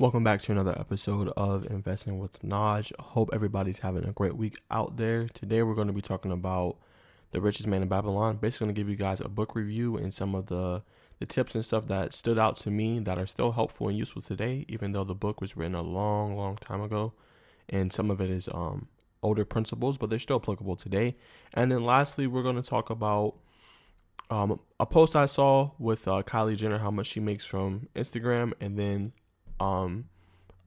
Welcome back to another episode of Investing with Naj. Hope everybody's having a great week out there. Today we're going to be talking about The Richest Man in Babylon. Basically, going to give you guys a book review and some of the the tips and stuff that stood out to me that are still helpful and useful today, even though the book was written a long, long time ago, and some of it is um, older principles, but they're still applicable today. And then lastly, we're going to talk about um, a post I saw with uh, Kylie Jenner, how much she makes from Instagram, and then um,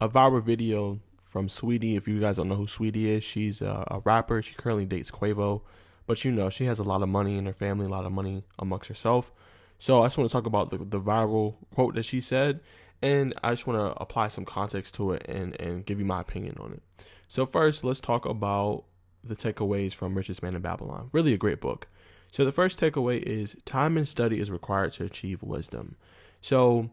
a viral video from Saweetie. If you guys don't know who Saweetie is, she's a, a, rapper. She currently dates Quavo, but you know she has a lot of money in her family, a lot of money amongst herself. So I just want to talk about the, the viral quote that she said, and I just want to apply some context to it and and give you my opinion on it. So first, let's talk about the takeaways from Richest Man in Babylon. Really a great book. So the first takeaway is time and study is required to achieve wisdom. So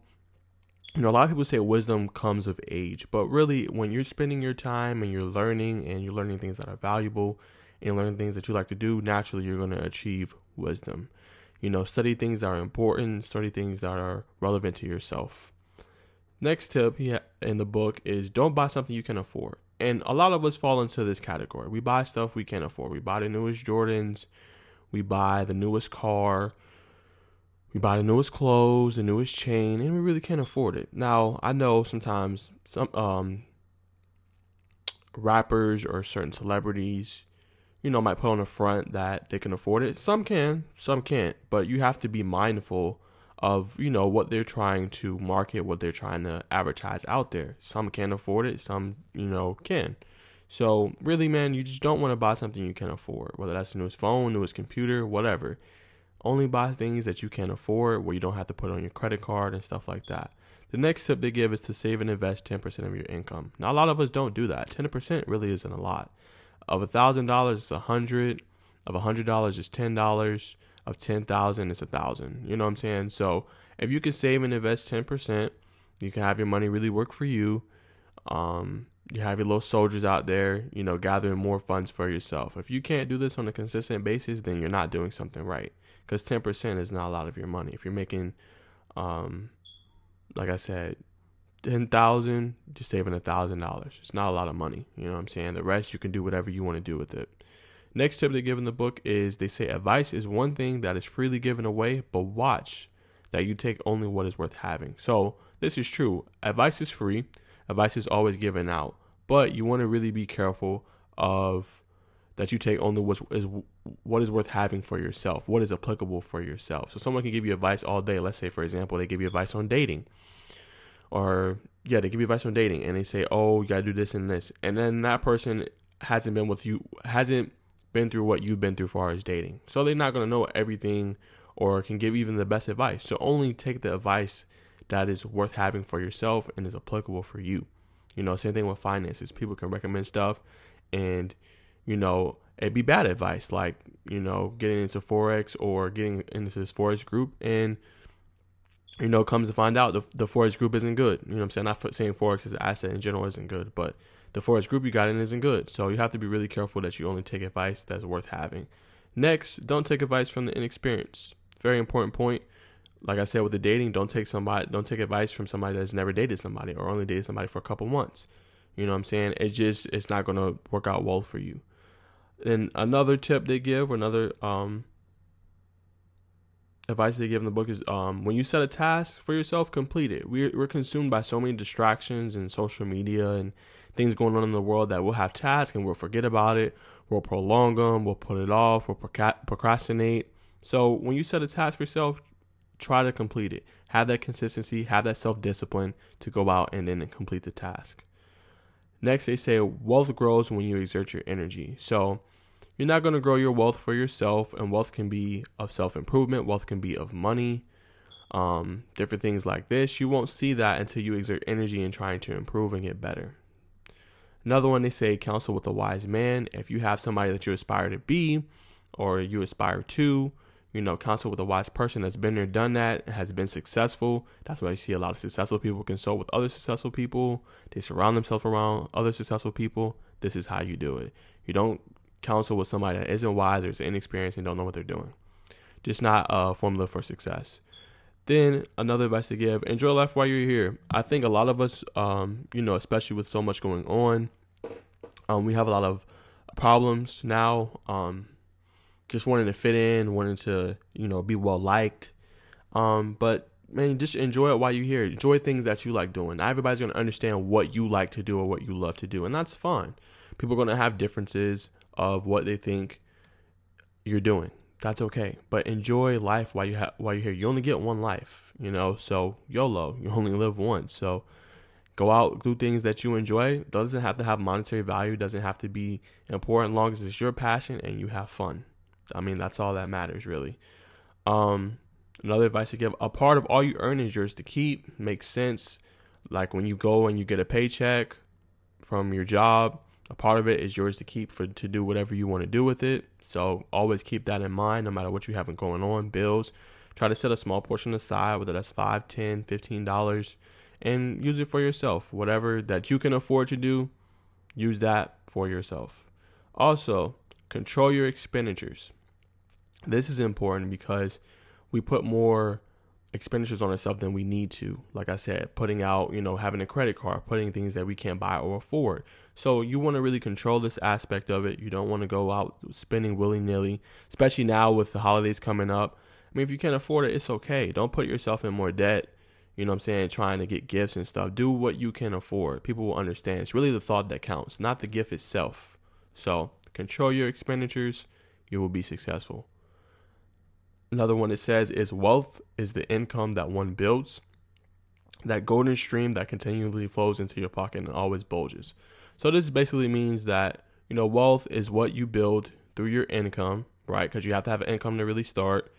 you know, a lot of people say wisdom comes of age, but really, when you're spending your time and you're learning and you're learning things that are valuable and learning things that you like to do, naturally, you're going to achieve wisdom. You know, study things that are important, study things that are relevant to yourself. Next tip in the book is don't buy something you can afford. And a lot of us fall into this category. We buy stuff we can't afford. We buy the newest Jordans, we buy the newest car, we buy the newest clothes, the newest chain, and we really can't afford it. Now, I know sometimes some um, rappers or certain celebrities, you know, might put on the front that they can afford it. Some can, some can't, but you have to be mindful of, you know, what they're trying to market, what they're trying to advertise out there. Some can't afford it, some, you know, can. So, really, man, you just don't want to buy something you can't afford, whether that's the newest phone, newest computer, whatever. Only buy things that you can afford where you don't have to put on your credit card and stuff like that. The next tip they give is to save and invest 10% of your income. Now, a lot of us don't do that. 10% really isn't a lot. Of $1,000, it's 100 Of $100, it's $10. Of 10000 it's 1000 You know what I'm saying? So, if you can save and invest 10%, you can have your money really work for you. Um, you have your little soldiers out there, you know, gathering more funds for yourself. If you can't do this on a consistent basis, then you're not doing something right. Because 10% is not a lot of your money. If you're making, um, like I said, 10000 just saving $1,000. It's not a lot of money. You know what I'm saying? The rest, you can do whatever you want to do with it. Next tip they give in the book is they say advice is one thing that is freely given away, but watch that you take only what is worth having. So, this is true. Advice is free, advice is always given out but you want to really be careful of that you take only what is what is worth having for yourself, what is applicable for yourself. So someone can give you advice all day. Let's say, for example, they give you advice on dating, or yeah, they give you advice on dating, and they say, "Oh, you gotta do this and this," and then that person hasn't been with you, hasn't been through what you've been through far as dating, so they're not gonna know everything, or can give even the best advice. So only take the advice that is worth having for yourself and is applicable for you. You know, same thing with finances. People can recommend stuff and, you know, it'd be bad advice, like, you know, getting into Forex or getting into this Forex group and, you know, comes to find out the, the Forex group isn't good. You know what I'm saying? Not saying Forex as an asset in general isn't good, but the Forex group you got in isn't good. So you have to be really careful that you only take advice that's worth having. Next, don't take advice from the inexperienced. Very important point like I said with the dating, don't take somebody don't take advice from somebody that's never dated somebody or only dated somebody for a couple months. You know what I'm saying? It's just it's not gonna work out well for you. And another tip they give, or another um, advice they give in the book is um, when you set a task for yourself, complete it. We're we're consumed by so many distractions and social media and things going on in the world that we'll have tasks and we'll forget about it. We'll prolong them. We'll put it off. We'll procrastinate. So when you set a task for yourself, try to complete it. Have that consistency, have that self discipline to go out and then complete the task. Next, they say wealth grows when you exert your energy. So, you're not going to grow your wealth for yourself, and wealth can be of self improvement, wealth can be of money, um, different things like this. You won't see that until you exert energy in trying to improve and get better. Another one they say counsel with a wise man. If you have somebody that you aspire to be or you aspire to, you know, consult with a wise person that's been there, done that, has been successful. That's why I see a lot of successful people consult with other successful people. They surround themselves around other successful people. This is how you do it. You don't counsel with somebody that isn't wise or is inexperienced and don't know what they're doing. Just not a formula for success. Then another advice to give: enjoy life while you're here. I think a lot of us, um, you know, especially with so much going on, um, we have a lot of problems now. Um, just wanting to fit in, wanting to, you know, be well liked. Um, but man, just enjoy it while you're here. Enjoy things that you like doing. Not everybody's gonna understand what you like to do or what you love to do, and that's fine. People are gonna have differences of what they think you're doing. That's okay. But enjoy life while you have while you're here. You only get one life, you know. So YOLO. You only live once. So go out, do things that you enjoy. Doesn't have to have monetary value. Doesn't have to be important. Long as it's your passion and you have fun. I mean, that's all that matters, really. Um, another advice to give: a part of all you earn is yours to keep. Makes sense. Like when you go and you get a paycheck from your job, a part of it is yours to keep for to do whatever you want to do with it. So always keep that in mind, no matter what you have going on. Bills, try to set a small portion aside, whether that's five, ten, fifteen dollars, and use it for yourself. Whatever that you can afford to do, use that for yourself. Also, control your expenditures. This is important because we put more expenditures on ourselves than we need to. Like I said, putting out, you know, having a credit card, putting things that we can't buy or afford. So you want to really control this aspect of it. You don't want to go out spending willy nilly, especially now with the holidays coming up. I mean, if you can't afford it, it's okay. Don't put yourself in more debt. You know what I'm saying? Trying to get gifts and stuff. Do what you can afford. People will understand. It's really the thought that counts, not the gift itself. So control your expenditures. You will be successful. Another one it says is wealth is the income that one builds. That golden stream that continually flows into your pocket and always bulges. So this basically means that, you know, wealth is what you build through your income, right? Because you have to have an income to really start.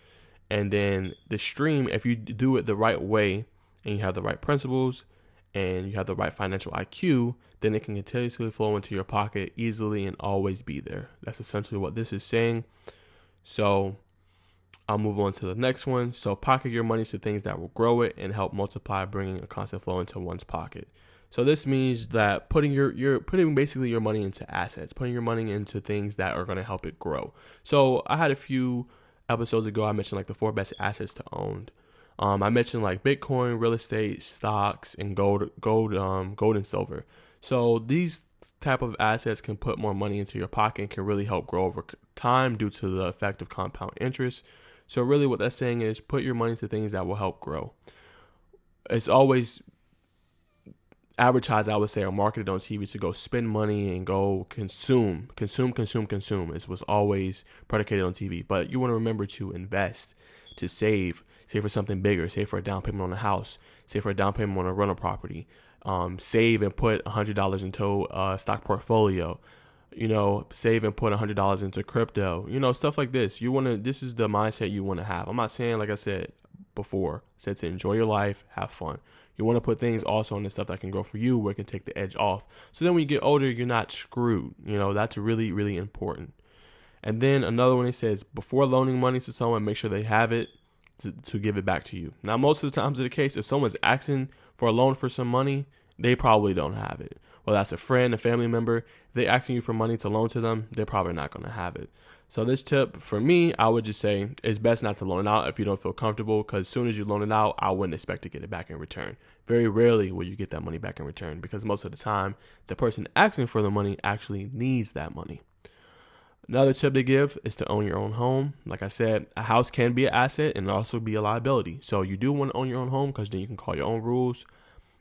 And then the stream, if you do it the right way and you have the right principles and you have the right financial IQ, then it can continuously flow into your pocket easily and always be there. That's essentially what this is saying. So I'll move on to the next one. So, pocket your money to things that will grow it and help multiply, bringing a constant flow into one's pocket. So this means that putting your you're putting basically your money into assets, putting your money into things that are going to help it grow. So I had a few episodes ago I mentioned like the four best assets to own. Um, I mentioned like Bitcoin, real estate, stocks, and gold, gold, um, gold and silver. So these type of assets can put more money into your pocket and can really help grow over time due to the effect of compound interest. So really what that's saying is put your money to things that will help grow. It's always advertised, I would say, or marketed on TV to go spend money and go consume, consume, consume, consume. It was always predicated on TV. But you want to remember to invest, to save, save for something bigger, save for a down payment on a house, save for a down payment on a rental property, um, save and put $100 into a stock portfolio you know, save and put a hundred dollars into crypto, you know, stuff like this. You want to, this is the mindset you want to have. I'm not saying, like I said before, I said to enjoy your life, have fun. You want to put things also on the stuff that can grow for you, where it can take the edge off. So then when you get older, you're not screwed. You know, that's really, really important. And then another one, it says, before loaning money to someone, make sure they have it to, to give it back to you. Now, most of the times in the case, if someone's asking for a loan for some money, they probably don't have it. Well, that's a friend, a family member. If they're asking you for money to loan to them, they're probably not going to have it. So this tip for me, I would just say it's best not to loan it out if you don't feel comfortable because as soon as you loan it out, I wouldn't expect to get it back in return. Very rarely will you get that money back in return because most of the time, the person asking for the money actually needs that money. Another tip they give is to own your own home. Like I said, a house can be an asset and also be a liability. So you do want to own your own home because then you can call your own rules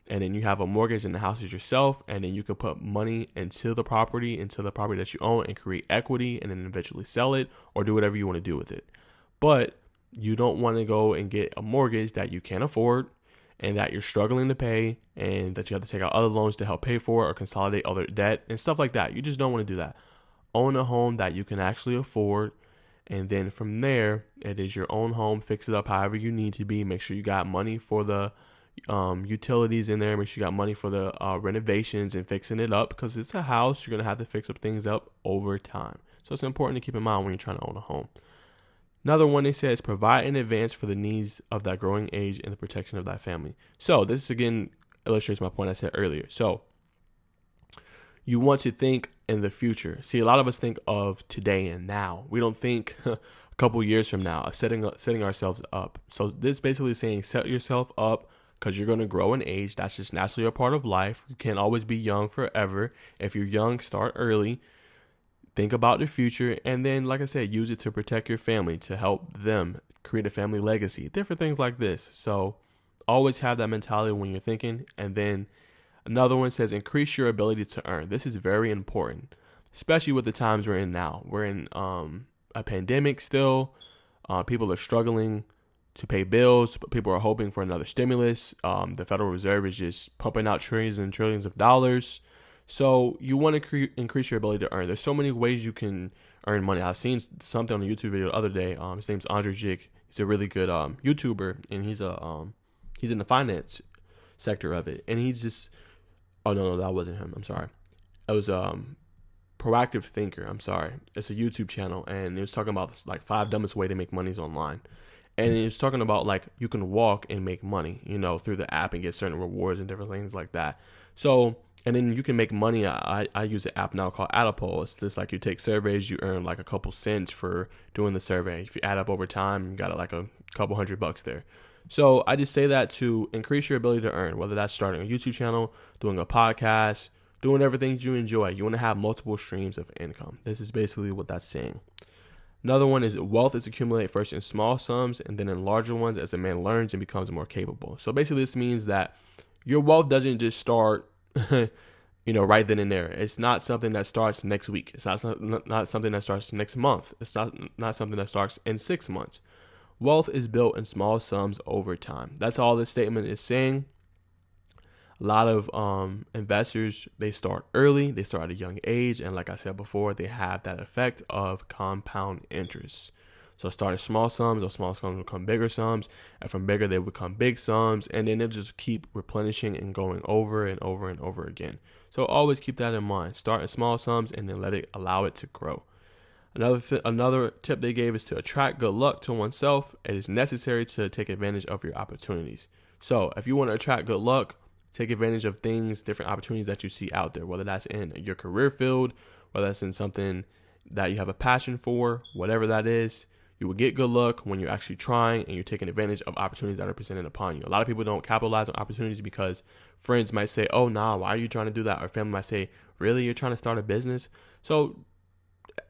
and then you have a mortgage and the house is yourself and then you can put money into the property into the property that you own and create equity and then eventually sell it or do whatever you want to do with it but you don't want to go and get a mortgage that you can't afford and that you're struggling to pay and that you have to take out other loans to help pay for or consolidate other debt and stuff like that you just don't want to do that own a home that you can actually afford and then from there it is your own home fix it up however you need to be make sure you got money for the um, utilities in there. Make sure you got money for the uh, renovations and fixing it up because it's a house. You're gonna have to fix up things up over time. So it's important to keep in mind when you're trying to own a home. Another one they says provide in advance for the needs of that growing age and the protection of that family. So this again illustrates my point I said earlier. So you want to think in the future. See, a lot of us think of today and now. We don't think a couple years from now, of setting setting ourselves up. So this basically saying set yourself up because you're going to grow in age. That's just naturally a part of life. You can't always be young forever. If you're young, start early. Think about the future, and then, like I said, use it to protect your family, to help them create a family legacy, different things like this. So, always have that mentality when you're thinking. And then another one says increase your ability to earn. This is very important, especially with the times we're in now. We're in um, a pandemic still. Uh, people are struggling to pay bills. People are hoping for another stimulus. Um, the Federal Reserve is just pumping out trillions and trillions of dollars. So you want to cre- increase your ability to earn. There's so many ways you can earn money. I've seen something on a YouTube video the other day. Um, his name's Andrei Jikh. He's a really good um, YouTuber, and he's a um, he's in the finance sector of it, and he's just oh no no that wasn't him. I'm sorry. It was um proactive thinker. I'm sorry. It's a YouTube channel, and it was talking about like five dumbest way to make monies online. And it was talking about like you can walk and make money, you know, through the app and get certain rewards and different things like that. So and then you can make money. I, I use an app now called AttaPoll. It's just like you take surveys, you earn like a couple cents for doing the survey. If you add up over time, you got like a couple hundred bucks there. So I just say that to increase your ability to earn, whether that's starting a YouTube channel, doing a podcast, doing everything you enjoy. You want to have multiple streams of income. This is basically what that's saying. Another one is wealth is accumulated first in small sums and then in larger ones as a man learns and becomes more capable. So basically, this means that your wealth doesn't just start you know, right then and there. It's not something that starts next week. It's not not something that starts next month. It's not not something that starts in 6 months. Wealth is built in small sums over time. That's all this statement is saying. A lot of um, investors they start early, they start at a young age, and like I said before, they have that effect of compound interest. So start at small sums, those small sums become bigger sums, and from bigger they become big sums, and then they'll just keep replenishing and going over and over and over again. So always keep that in mind. Start at small sums and then let it allow it to grow. Another th- another tip they gave is to attract good luck to oneself. It is necessary to take advantage of your opportunities. So if you want to attract good luck, take advantage of things, different opportunities that you see out there, whether that's in your career field, whether that's in something that you have a passion for, whatever that is. You will get good luck when you're actually trying and you're taking advantage of opportunities that are presented upon you. A lot of people don't capitalize on opportunities because friends might say, "Oh, nah, why are you trying to do that?" Or family might say, "Really, you're trying to start a business?" So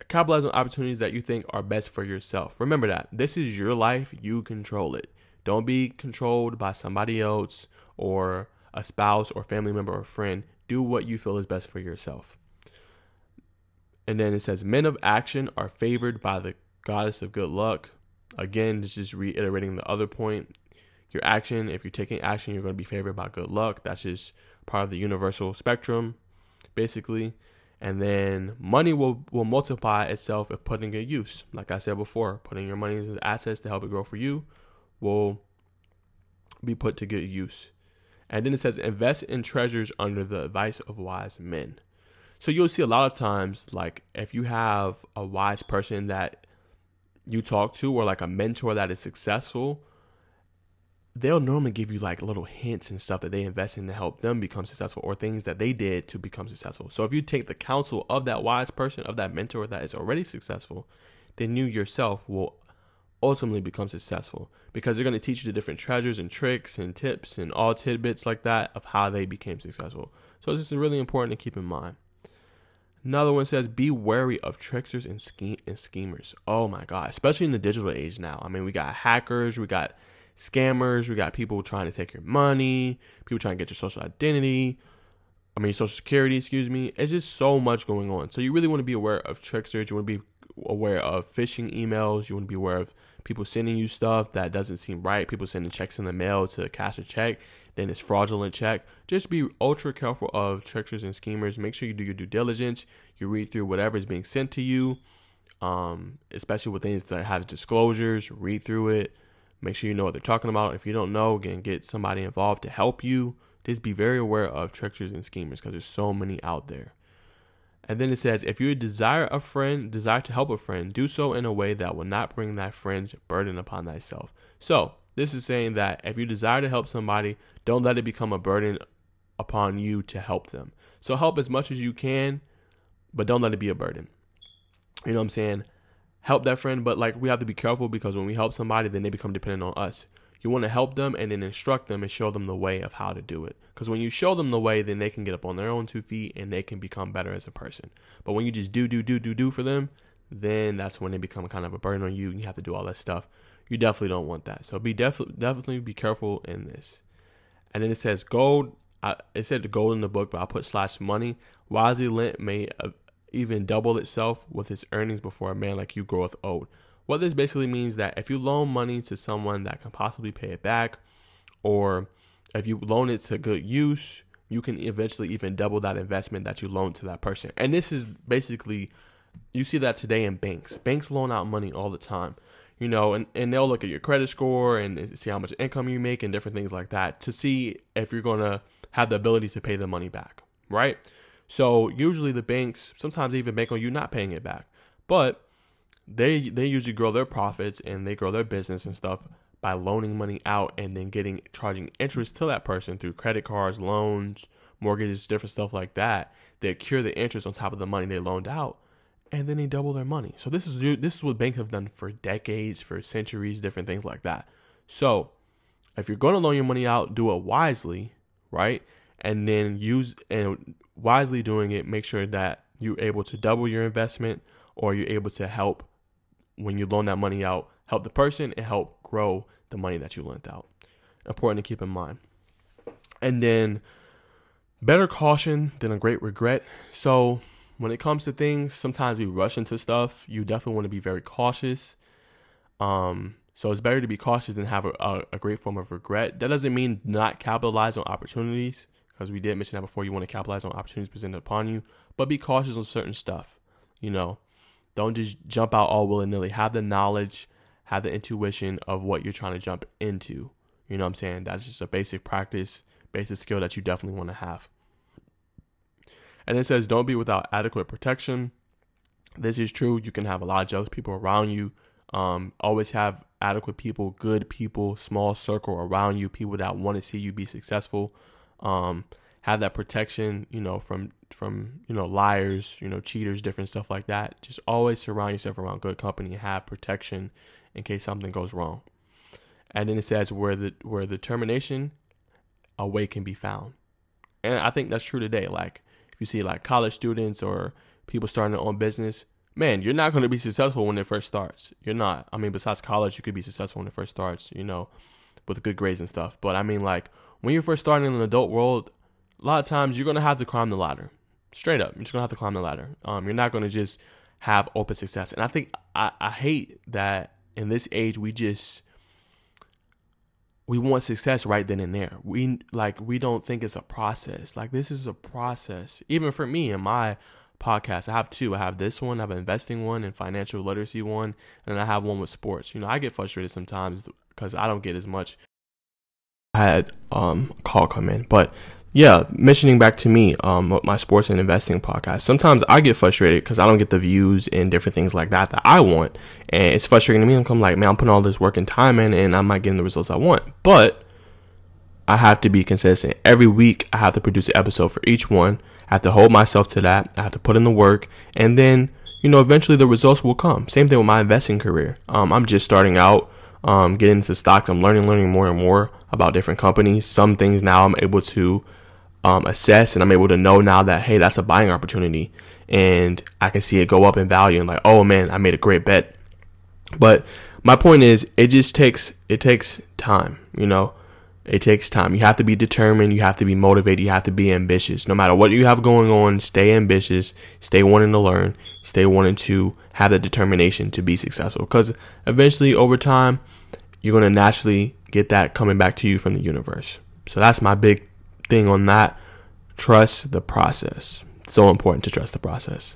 capitalize on opportunities that you think are best for yourself. Remember that this is your life, you control it. Don't be controlled by somebody else or a spouse or family member or friend. Do what you feel is best for yourself. And then it says, Men of action are favored by the goddess of good luck. Again, this is reiterating the other point. Your action, if you're taking action, you're going to be favored by good luck. That's just part of the universal spectrum, basically. And then money will, will multiply itself if put in good use. Like I said before, putting your money into assets to help it grow for you will be put to good use. And then it says, invest in treasures under the advice of wise men. So you'll see a lot of times, like if you have a wise person that you talk to or like a mentor that is successful, they'll normally give you like little hints and stuff that they invest in to help them become successful or things that they did to become successful. So if you take the counsel of that wise person, of that mentor that is already successful, then you yourself will ultimately become successful because they're going to teach you the different treasures and tricks and tips and all tidbits like that of how they became successful. So this is really important to keep in mind. Another one says, "Be wary of tricksters and, scheme- and schemers." Oh my god, especially in the digital age now. I mean, we got hackers, we got scammers, we got people trying to take your money, people trying to get your social identity. I mean, social security, excuse me. It's just so much going on. So you really want to be aware of tricksters. You want to be aware of phishing emails. You want to be aware of people sending you stuff that doesn't seem right. People sending checks in the mail to cash a check then it's fraudulent check. Just be ultra careful of tricksters and schemers. Make sure you do your due diligence. You read through whatever is being sent to you, um, especially with things that have disclosures. Read through it. Make sure you know what they're talking about. If you don't know, again, get somebody involved to help you. Just be very aware of tricksters and schemers because there's so many out there. And then it says, if you desire a friend, desire to help a friend, do so in a way that will not bring that friend's burden upon thyself. So this is saying that if you desire to help somebody, don't let it become a burden upon you to help them. So help as much as you can, but don't let it be a burden. You know what I'm saying? Help that friend, but like we have to be careful because when we help somebody, then they become dependent on us. You want to help them and then instruct them and show them the way of how to do it. Because when you show them the way, then they can get up on their own two feet and they can become better as a person. But when you just do, do, do, do, do for them, then that's when they become kind of a burden on you and you have to do all that stuff. You definitely don't want that. So be definitely definitely be careful in this. And then it says gold. I, it said the gold in the book, but I put slash money. Wisely lent may uh, even double itself with its earnings before a man like you groweth old. What this basically means that if you loan money to someone that can possibly pay it back, or if you loan it to good use, you can eventually even double that investment that you loaned to that person. And this is basically, you see that today in banks. Banks loan out money all the time, you know, and, and they'll look at your credit score and see how much income you make and different things like that to see if you're to have the ability to pay the money back, right? So usually the banks sometimes even bank on you not paying it back. But they they usually grow their profits and they grow their business and stuff by loaning money out and then getting charging interest to that person through credit cards, loans, mortgages, different stuff like that. They accrue the interest on top of the money they loaned out, and then they double their money. So this is this is what banks have done for decades, for centuries, different things like that. So if you're going to loan your money out, do it wisely, right? And then use and wisely doing it, make sure that you're able to double your investment or you're able to help when you loan that money out, help the person and help grow the money that you lent out. Important to keep in mind. And then better caution than a great regret. So when it comes to things, sometimes we rush into stuff. You definitely want to be very cautious. Um, so it's better to be cautious than have a, a, a great form of regret. That doesn't mean not capitalize on opportunities, because we did mention that before. You want to capitalize on opportunities presented upon you, but be cautious on certain stuff. You know, don't just jump out all willy nilly. Have the knowledge, have the intuition of what you're trying to jump into. You know what I'm saying? That's just a basic practice, basic skill that you definitely want to have. And it says, don't be without adequate protection. This is true. You can have a lot of jealous people around you. Um, always have adequate people, good people, small circle around you, people that want to see you be successful. Um, have that protection, you know, from from you know liars, you know, cheaters, different stuff like that. Just always surround yourself around good company. Have protection in case something goes wrong. And then it says where the where the termination, a way can be found. And I think that's true today. Like if you see like college students or people starting their own business, man, you're not going to be successful when it first starts. You're not. I mean, besides college, you could be successful when it first starts. You know, with good grades and stuff. But I mean, like when you're first starting in the adult world, a lot of times you're gonna have to climb the ladder. Straight up, you're just gonna have to climb the ladder. Um, you're not gonna just have open success. And I think I, I hate that in this age we just we want success right then and there. We like we don't think it's a process. Like this is a process. Even for me in my podcast, I have two. I have this one, I have an investing one and financial literacy one, and I have one with sports. You know, I get frustrated sometimes because I don't get as much. Had um call come in, but yeah, mentioning back to me, um, my sports and investing podcast. Sometimes I get frustrated because I don't get the views and different things like that that I want, and it's frustrating to me. I'm like, man, I'm putting all this work and time in, and I'm not getting the results I want. But I have to be consistent. Every week, I have to produce an episode for each one. I have to hold myself to that. I have to put in the work, and then you know, eventually the results will come. Same thing with my investing career. Um, I'm just starting out, um, getting into stocks. I'm learning, learning more and more about different companies. Some things now I'm able to um, assess and I'm able to know now that, hey, that's a buying opportunity. And I can see it go up in value and like, oh man, I made a great bet. But my point is, it just takes, it takes time, you know, it takes time. You have to be determined. You have to be motivated. You have to be ambitious. No matter what you have going on, stay ambitious. Stay wanting to learn. Stay wanting to have the determination to be successful. Because eventually, over time, you're going to naturally get that coming back to you from the universe. So that's my big thing on that. Trust the process. so important to trust the process.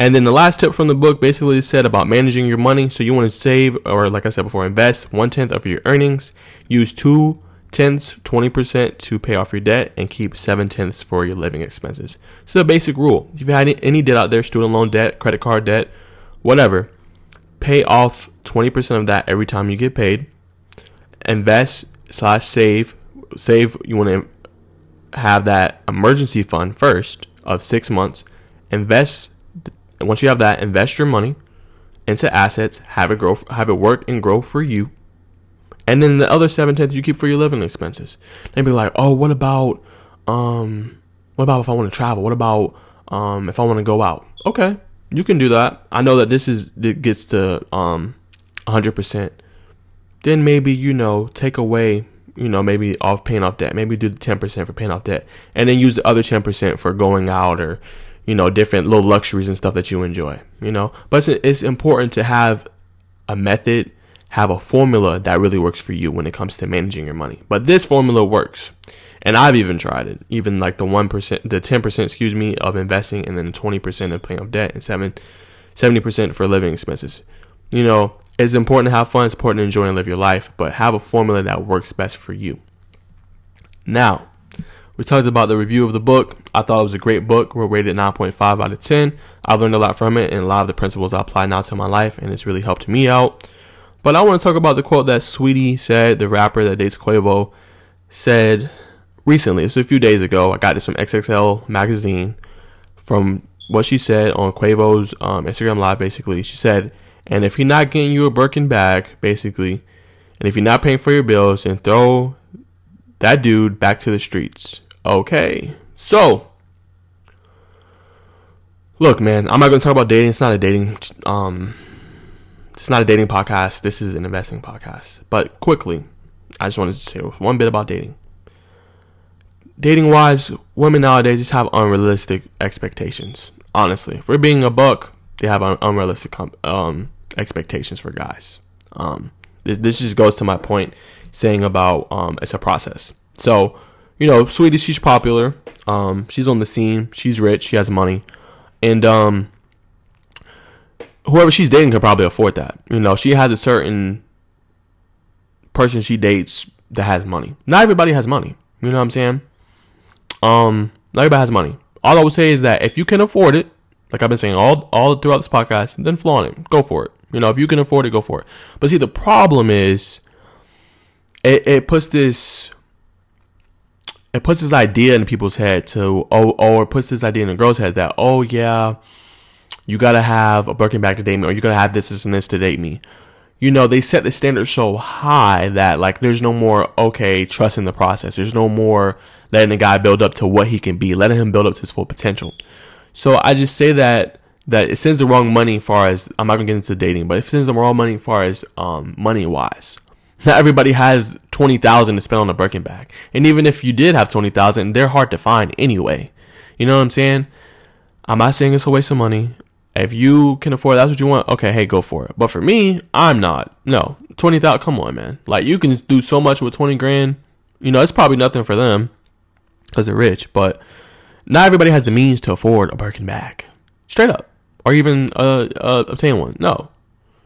And then the last tip from the book basically said about managing your money. So you want to save, or like I said before, invest one tenth of your earnings. Use two tenths, 20% to pay off your debt, and keep seven tenths for your living expenses. It's a basic rule. If you have any, any debt out there, student loan debt, credit card debt, whatever, pay off 20% of that every time you get paid. Invest slash save. Save, you want to have that emergency fund first of six months. Invest, once you have that, invest your money. into assets, have it grow, have it work and grow for you, and then the other seven tenths you keep for your living expenses. They'd be like, oh, what about, um, what about if I want to travel? What about, um, if I want to go out? Okay, you can do that. I know that this is it gets to um, hundred percent. Then maybe you know take away you know maybe off paying off debt. Maybe do the ten percent for paying off debt, and then use the other ten percent for going out or you know different little luxuries and stuff that you enjoy. You know, but it's, it's important to have a method have a formula that really works for you when it comes to managing your money. But this formula works. And I've even tried it. Even like the 1%, the 10%, excuse me, of investing and then 20% of paying off debt and 7 70% for living expenses. You know, it's important to have fun, it's important to enjoy and live your life, but have a formula that works best for you. Now, we talked about the review of the book. I thought it was a great book. We're rated 9.5 out of 10. I've learned a lot from it and a lot of the principles I apply now to my life, and it's really helped me out. But I want to talk about the quote that Saweetie said, the rapper that dates Quavo, said recently. It's a few days ago. I got this from XXL magazine from what she said on Quavo's um, Instagram live. Basically, she said, "And if he's not getting you a Birkin bag, basically, and if you're not paying for your bills, then throw that dude back to the streets." Okay, so look, man, I'm not gonna talk about dating. It's not a dating um it's not a dating podcast. This is an investing podcast. But quickly, I just wanted to say one bit about dating. Dating wise, women nowadays just have unrealistic expectations. Honestly, for being a buck, they have un- unrealistic um, expectations for guys. Um, this, this, just goes to my point saying about um, it's a process. So, you know, Saweetie, she's popular. Um, she's on the scene. She's rich. She has money, and um, whoever she's dating can probably afford that. You know, she has a certain person she dates that has money. Not everybody has money. You know what I'm saying? Um, not everybody has money. All I would say is that if you can afford it, like I've been saying all all throughout this podcast, then flaunt it. Go for it. You know, if you can afford it, go for it. But see, the problem is, it, it puts this it puts this idea in people's head to oh, or it puts this idea in a girl's head that oh yeah you gotta have a Birkin bag to date me, or you gotta have this, this, and this to date me. You know, they set the standard so high that like there's no more okay trusting the process. There's no more letting the guy build up to what he can be, letting him build up to his full potential. So I just say that that it sends the wrong money far as I'm not gonna get into dating, but it sends the wrong money far as um, money wise. Not everybody has twenty thousand to spend on a Birkin bag, and even if you did have twenty thousand, they're hard to find anyway. You know what I'm saying? I'm not saying it's a waste of money. If you can afford that's what you want, okay, hey, go for it. But for me, I'm not. No, twenty thousand. Come on, man. Like you can do so much with twenty grand. You know, it's probably nothing for them because they're rich, but not everybody has the means to afford a Birkin bag, straight up, or even uh, uh obtain one. No,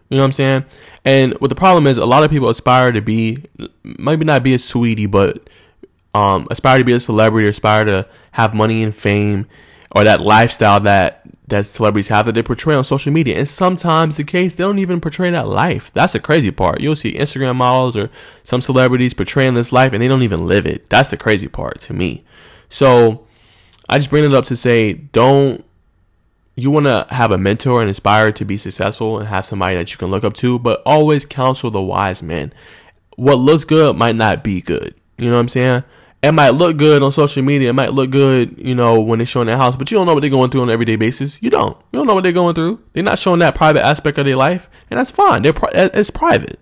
you know what I'm saying. And what the problem is, a lot of people aspire to be, maybe not be a Saweetie, but um, aspire to be a celebrity, aspire to have money and fame, or that lifestyle that that celebrities have that they portray on social media. And sometimes the case, they don't even portray that life. That's the crazy part. You'll see Instagram models or some celebrities portraying this life and they don't even live it. That's the crazy part to me. So I just bring it up to say, don't you want to have a mentor and inspire to be successful and have somebody that you can look up to, but always counsel the wise men. What looks good might not be good. You know what I'm saying? It might look good on social media. It might look good, you know, when they're showing their house, but you don't know what they're going through on an everyday basis. You don't. You don't know what they're going through. They're not showing that private aspect of their life, and that's fine. They're it's private.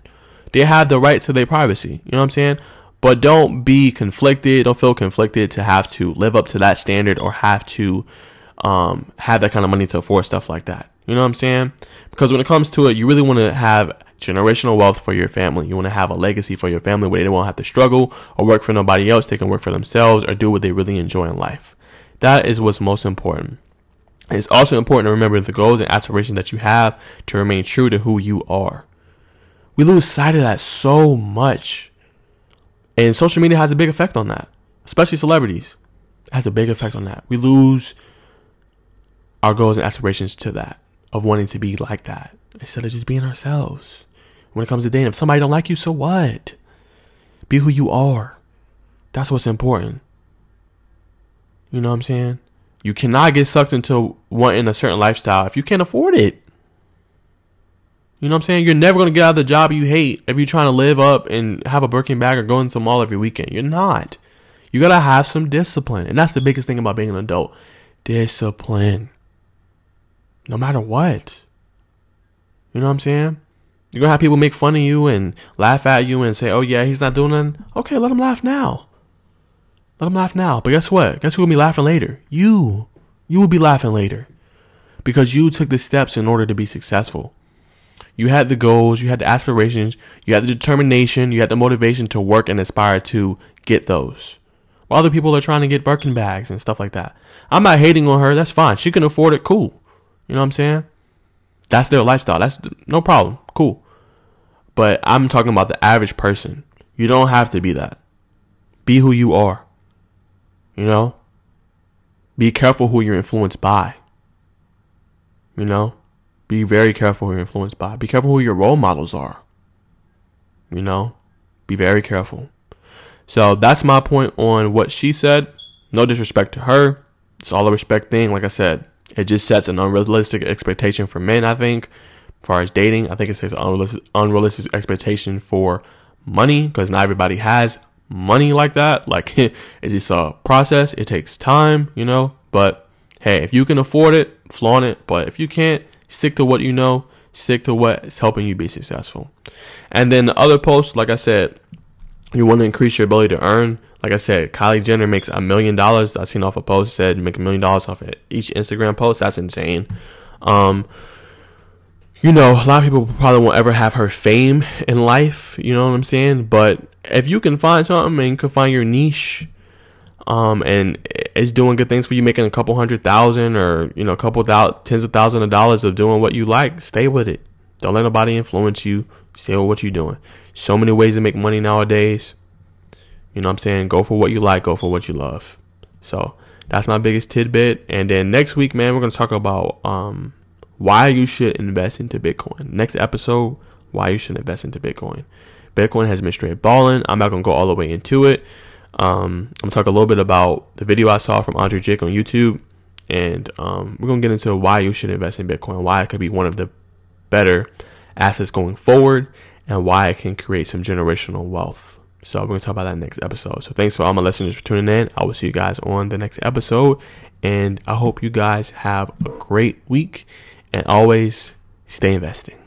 They have the right to their privacy. You know what I'm saying? But don't be conflicted. Don't feel conflicted to have to live up to that standard or have to um, have that kind of money to afford stuff like that. You know what I'm saying? Because when it comes to it, you really want to have generational wealth for your family. You want to have a legacy for your family where they won't have to struggle or work for nobody else. They can work for themselves or do what they really enjoy in life. That is what's most important. It's also important to remember the goals and aspirations that you have to remain true to who you are. We lose sight of that so much. And social media has a big effect on that, especially celebrities. It has a big effect on that. We lose our goals and aspirations to that, of wanting to be like that, instead of just being ourselves when it comes to dating. If somebody don't like you, so what? Be who you are. That's what's important. You know what I'm saying? You cannot get sucked into wanting a certain lifestyle if you can't afford it. You know what I'm saying? You're never gonna get out of the job you hate if you're trying to live up and have a Birkin bag or go into the mall every weekend. You're not. You gotta have some discipline. And that's the biggest thing about being an adult. Discipline. No matter what. You know what I'm saying? You're gonna have people make fun of you and laugh at you and say, oh yeah, he's not doing nothing. Okay, let him laugh now. Let him laugh now. But guess what? Guess who will be laughing later? You. You will be laughing later. Because you took the steps in order to be successful. You had the goals, you had the aspirations, you had the determination, you had the motivation to work and aspire to get those. While other people are trying to get Birkin bags and stuff like that. I'm not hating on her. That's fine. She can afford it. Cool. You know what I'm saying? That's their lifestyle. That's no problem. Cool. But I'm talking about the average person. You don't have to be that. Be who you are. You know? Be careful who you're influenced by. You know? Be very careful who you're influenced by. Be careful who your role models are. You know? Be very careful. So that's my point on what she said. No disrespect to her. It's all a respect thing. Like I said, it just sets an unrealistic expectation for men, I think as far as dating. I think it sets unrealistic, unrealistic expectation for money because not everybody has money like that. Like it's just a process. It takes time, you know. But hey, if you can afford it, flaunt it. But if you can't, stick to what you know. Stick to what's helping you be successful. And then the other post, like I said, you want to increase your ability to earn. Like I said, Kylie Jenner makes a million dollars. I seen off a post said make a million dollars off of each Instagram post. That's insane. Um, you know, a lot of people probably won't ever have her fame in life. You know what I'm saying? But if you can find something and you can find your niche, um, and it's doing good things for you, making a couple hundred thousand or you know, a couple thousand, tens of thousands of dollars of doing what you like, stay with it. Don't let nobody influence you. Stay with what you're doing. So many ways to make money nowadays. You know what I'm saying? Go for what you like. Go for what you love. So that's my biggest tidbit. And then next week, man, we're gonna talk about um why you should invest into Bitcoin. Next episode, why you should invest into Bitcoin. Bitcoin has been straight balling. I'm not gonna go all the way into it. Um, I'm gonna talk a little bit about the video I saw from Andrei Jikh on YouTube, and um, we're gonna get into why you should invest in Bitcoin, why it could be one of the better assets going forward, and why it can create some generational wealth. So we're gonna talk about that next episode. So thanks for all my listeners for tuning in. I will see you guys on the next episode, and I hope you guys have a great week and always stay investing.